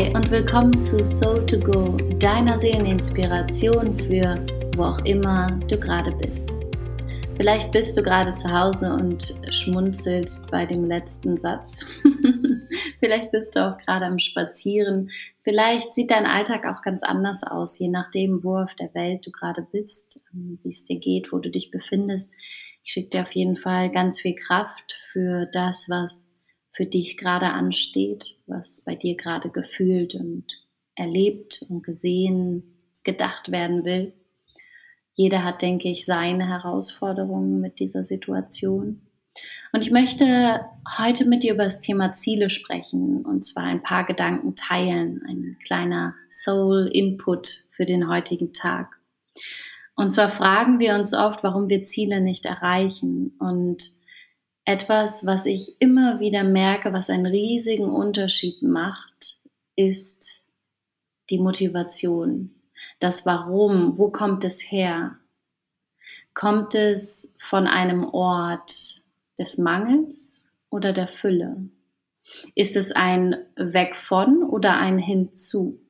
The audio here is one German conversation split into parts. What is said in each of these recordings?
Hi und willkommen zu Soul to Go, deiner Seeleninspiration für wo auch immer du gerade bist. Vielleicht bist du gerade zu Hause und schmunzelst bei dem letzten Satz. Vielleicht bist du auch gerade am Spazieren. Vielleicht sieht dein Alltag auch ganz anders aus, je nachdem, wo auf der Welt du gerade bist, wie es dir geht, wo du dich befindest. Ich schicke dir auf jeden Fall ganz viel Kraft für das, was für dich gerade ansteht, was bei dir gerade gefühlt und erlebt und gesehen, gedacht werden will. Jeder hat, denke ich, seine Herausforderungen mit dieser Situation. Und ich möchte heute mit dir über das Thema Ziele sprechen und zwar ein paar Gedanken teilen, ein kleiner Soul-Input für den heutigen Tag. Und zwar fragen wir uns oft, warum wir Ziele nicht erreichen. Und etwas, was ich immer wieder merke, was einen riesigen Unterschied macht, ist die Motivation. Das Warum, wo kommt es her? Kommt es von einem Ort des Mangels oder der Fülle? Ist es ein Weg von oder ein Hinzu?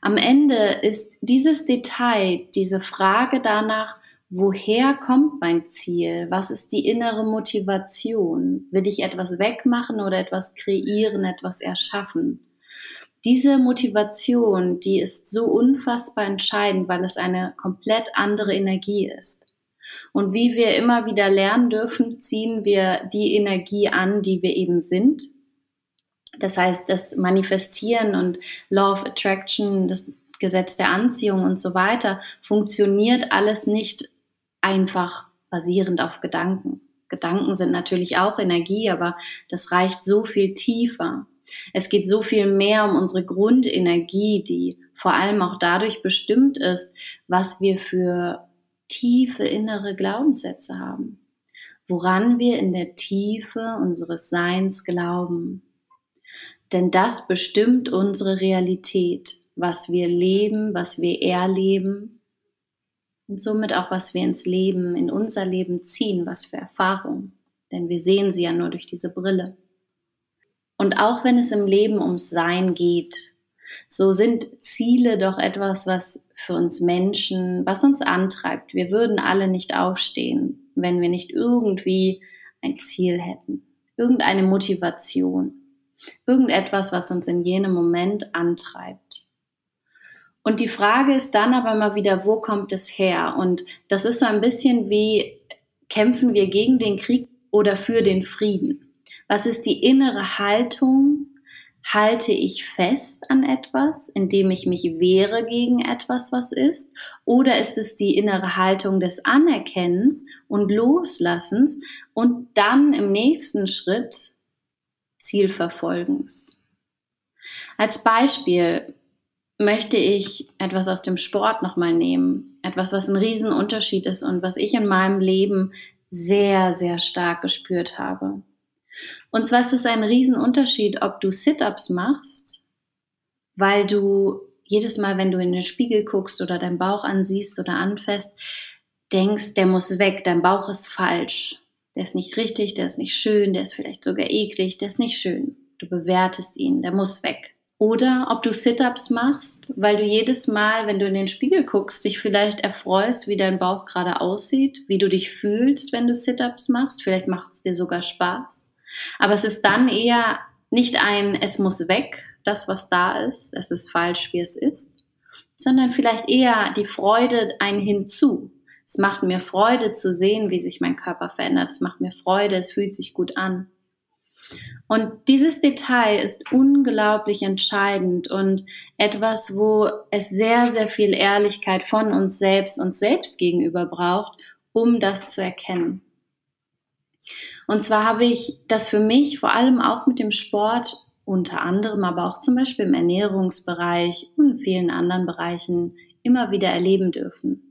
Am Ende ist dieses Detail, diese Frage danach, woher kommt mein Ziel? Was ist die innere Motivation? Will ich etwas wegmachen oder etwas kreieren, etwas erschaffen? Diese Motivation, die ist so unfassbar entscheidend, weil es eine komplett andere Energie ist. Und wie wir immer wieder lernen dürfen, ziehen wir die Energie an, die wir eben sind. Das heißt, das Manifestieren und Law of Attraction, das Gesetz der Anziehung und so weiter, funktioniert alles nicht einfach basierend auf Gedanken. Gedanken sind natürlich auch Energie, aber das reicht so viel tiefer. Es geht so viel mehr um unsere Grundenergie, die vor allem auch dadurch bestimmt ist, was wir für tiefe innere Glaubenssätze haben, woran wir in der Tiefe unseres Seins glauben. Denn das bestimmt unsere Realität, was wir leben, was wir erleben und somit auch, was wir ins Leben, in unser Leben ziehen, was für Erfahrungen. Denn wir sehen sie ja nur durch diese Brille. Und auch wenn es im Leben ums Sein geht, so sind Ziele doch etwas, was für uns Menschen, was uns antreibt. Wir würden alle nicht aufstehen, wenn wir nicht irgendwie ein Ziel hätten, irgendeine Motivation, irgendetwas, was uns in jenem Moment antreibt. Und die Frage ist dann aber mal wieder, wo kommt es her? Und das ist so ein bisschen wie, kämpfen wir gegen den Krieg oder für den Frieden? Was ist die innere Haltung? Halte ich fest an etwas, indem ich mich wehre gegen etwas, was ist? Oder ist es die innere Haltung des Anerkennens und Loslassens und dann im nächsten Schritt Zielverfolgens? Als Beispiel, möchte ich etwas aus dem Sport nochmal nehmen. Etwas, was ein Riesenunterschied ist und was ich in meinem Leben sehr, sehr stark gespürt habe. Und zwar ist es ein Riesenunterschied, ob du Sit-ups machst, weil du jedes Mal, wenn du in den Spiegel guckst oder deinen Bauch ansiehst oder anfasst, denkst, der muss weg, dein Bauch ist falsch. Der ist nicht richtig, der ist nicht schön, der ist vielleicht sogar eklig, der ist nicht schön. Du bewertest ihn, der muss weg. Oder ob du Sit-ups machst, weil du jedes Mal, wenn du in den Spiegel guckst, dich vielleicht erfreust, wie dein Bauch gerade aussieht, wie du dich fühlst, wenn du Sit-ups machst. Vielleicht macht es dir sogar Spaß. Aber es ist dann eher nicht ein, es muss weg, das, was da ist, es ist falsch, wie es ist, sondern vielleicht eher die Freude ein Hinzu. Es macht mir Freude zu sehen, wie sich mein Körper verändert. Es macht mir Freude, es fühlt sich gut an. Und dieses Detail ist unglaublich entscheidend und etwas, wo es sehr, sehr viel Ehrlichkeit von uns selbst, uns selbst gegenüber braucht, um das zu erkennen. Und zwar habe ich das für mich vor allem auch mit dem Sport unter anderem, aber auch zum Beispiel im Ernährungsbereich und vielen anderen Bereichen immer wieder erleben dürfen.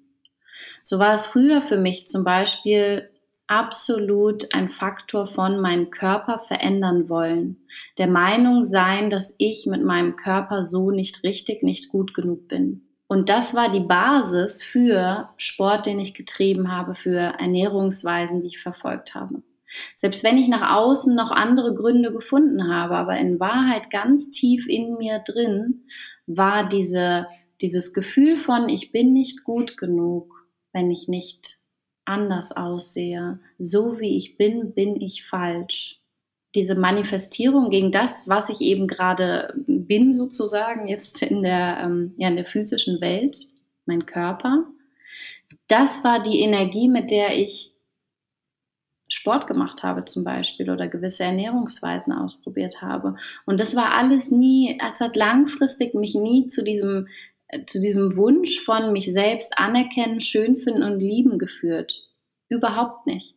So war es früher für mich zum Beispiel absolut ein Faktor von meinem Körper verändern wollen. Der Meinung sein, dass ich mit meinem Körper so nicht richtig, nicht gut genug bin. Und das war die Basis für Sport, den ich getrieben habe, für Ernährungsweisen, die ich verfolgt habe. Selbst wenn ich nach außen noch andere Gründe gefunden habe, aber in Wahrheit ganz tief in mir drin war diese, dieses Gefühl von, ich bin nicht gut genug, wenn ich nicht anders aussehe. So wie ich bin, bin ich falsch. Diese Manifestierung gegen das, was ich eben gerade bin, sozusagen, jetzt in der, ähm, ja, in der physischen Welt, mein Körper, das war die Energie, mit der ich Sport gemacht habe zum Beispiel oder gewisse Ernährungsweisen ausprobiert habe. Und das war alles nie, es hat langfristig mich nie zu diesem, zu diesem Wunsch von mich selbst anerkennen, schön finden und lieben geführt. Überhaupt nicht.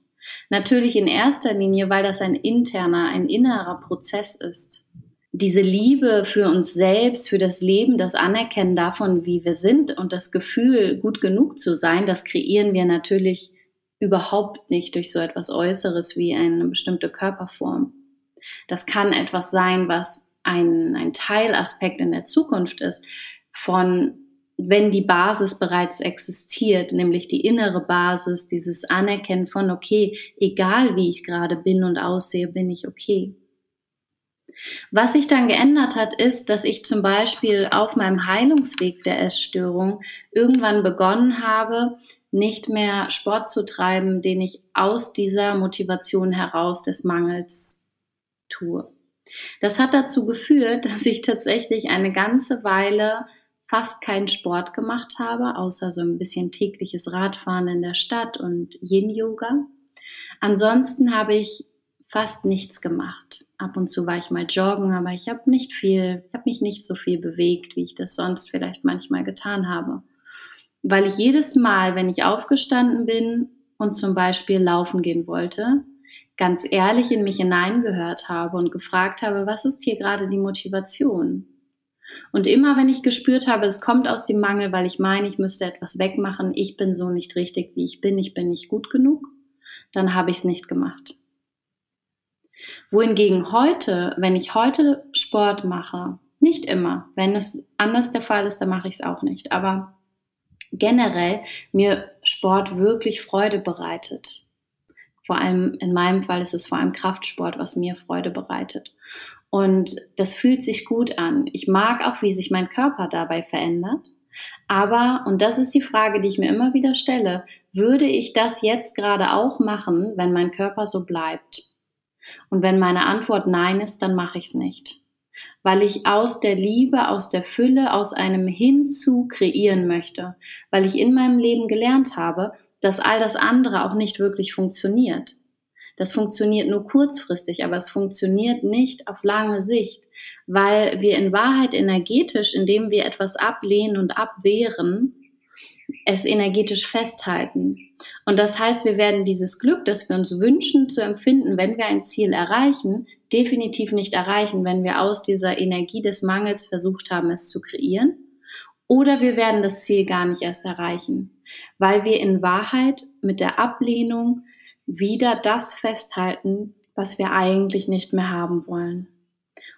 Natürlich in erster Linie, weil das ein interner, ein innerer Prozess ist. Diese Liebe für uns selbst, für das Leben, das Anerkennen davon, wie wir sind und das Gefühl, gut genug zu sein, das kreieren wir natürlich überhaupt nicht durch so etwas Äußeres wie eine bestimmte Körperform. Das kann etwas sein, was ein, ein Teilaspekt in der Zukunft ist von wenn die Basis bereits existiert, nämlich die innere Basis, dieses Anerkennen von, okay, egal wie ich gerade bin und aussehe, bin ich okay. Was sich dann geändert hat, ist, dass ich zum Beispiel auf meinem Heilungsweg der Essstörung irgendwann begonnen habe, nicht mehr Sport zu treiben, den ich aus dieser Motivation heraus des Mangels tue. Das hat dazu geführt, dass ich tatsächlich eine ganze Weile fast keinen Sport gemacht habe, außer so ein bisschen tägliches Radfahren in der Stadt und Yin-Yoga. Ansonsten habe ich fast nichts gemacht. Ab und zu war ich mal joggen, aber ich habe nicht viel, habe mich nicht so viel bewegt, wie ich das sonst vielleicht manchmal getan habe weil ich jedes Mal, wenn ich aufgestanden bin und zum Beispiel laufen gehen wollte, ganz ehrlich in mich hineingehört habe und gefragt habe, was ist hier gerade die Motivation? Und immer wenn ich gespürt habe, es kommt aus dem Mangel, weil ich meine, ich müsste etwas wegmachen, ich bin so nicht richtig, wie ich bin, ich bin nicht gut genug, dann habe ich es nicht gemacht. Wohingegen heute, wenn ich heute Sport mache, nicht immer, wenn es anders der Fall ist, dann mache ich es auch nicht, aber generell mir Sport wirklich Freude bereitet. Vor allem in meinem Fall ist es vor allem Kraftsport, was mir Freude bereitet. Und das fühlt sich gut an. Ich mag auch, wie sich mein Körper dabei verändert. Aber, und das ist die Frage, die ich mir immer wieder stelle, würde ich das jetzt gerade auch machen, wenn mein Körper so bleibt? Und wenn meine Antwort nein ist, dann mache ich es nicht weil ich aus der Liebe, aus der Fülle, aus einem Hinzu kreieren möchte, weil ich in meinem Leben gelernt habe, dass all das andere auch nicht wirklich funktioniert. Das funktioniert nur kurzfristig, aber es funktioniert nicht auf lange Sicht, weil wir in Wahrheit energetisch, indem wir etwas ablehnen und abwehren, es energetisch festhalten. Und das heißt, wir werden dieses Glück, das wir uns wünschen zu empfinden, wenn wir ein Ziel erreichen, definitiv nicht erreichen, wenn wir aus dieser Energie des Mangels versucht haben, es zu kreieren. Oder wir werden das Ziel gar nicht erst erreichen, weil wir in Wahrheit mit der Ablehnung wieder das festhalten, was wir eigentlich nicht mehr haben wollen.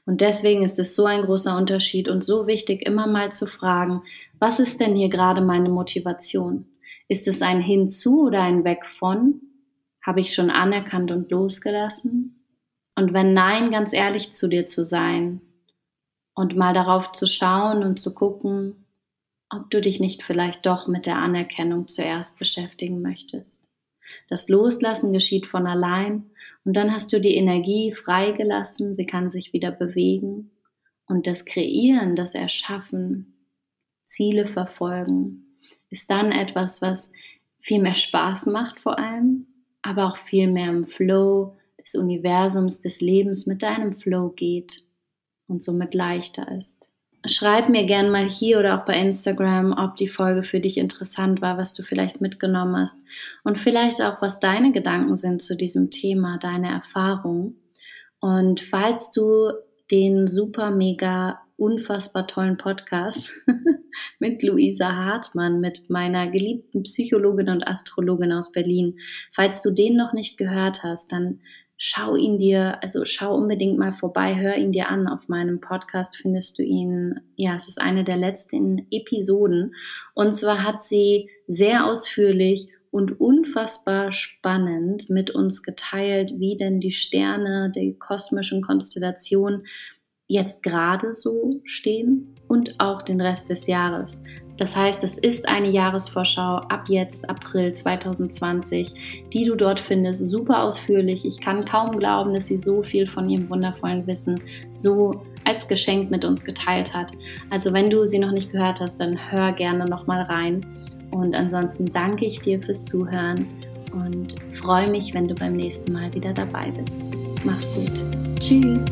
Und deswegen ist es so ein großer Unterschied und so wichtig, immer mal zu fragen, was ist denn hier gerade meine Motivation? Ist es ein Hinzu oder ein Weg von? Habe ich schon anerkannt und losgelassen? Und wenn nein, ganz ehrlich zu dir zu sein und mal darauf zu schauen und zu gucken, ob du dich nicht vielleicht doch mit der Anerkennung zuerst beschäftigen möchtest. Das Loslassen geschieht von allein und dann hast du die Energie freigelassen, sie kann sich wieder bewegen und das Kreieren, das Erschaffen, Ziele verfolgen, ist dann etwas, was viel mehr Spaß macht vor allem, aber auch viel mehr im Flow des Universums, des Lebens mit deinem Flow geht und somit leichter ist. Schreib mir gern mal hier oder auch bei Instagram, ob die Folge für dich interessant war, was du vielleicht mitgenommen hast und vielleicht auch, was deine Gedanken sind zu diesem Thema, deine Erfahrungen. Und falls du den super mega unfassbar tollen Podcast mit Luisa Hartmann, mit meiner geliebten Psychologin und Astrologin aus Berlin. Falls du den noch nicht gehört hast, dann schau ihn dir, also schau unbedingt mal vorbei, hör ihn dir an. Auf meinem Podcast findest du ihn, ja, es ist eine der letzten Episoden. Und zwar hat sie sehr ausführlich und unfassbar spannend mit uns geteilt, wie denn die Sterne, die kosmischen Konstellationen jetzt gerade so stehen und auch den Rest des Jahres. Das heißt, es ist eine Jahresvorschau ab jetzt, April 2020, die du dort findest, super ausführlich. Ich kann kaum glauben, dass sie so viel von ihrem wundervollen Wissen so als Geschenk mit uns geteilt hat. Also wenn du sie noch nicht gehört hast, dann hör gerne noch mal rein. Und ansonsten danke ich dir fürs Zuhören und freue mich, wenn du beim nächsten Mal wieder dabei bist. Mach's gut. Tschüss.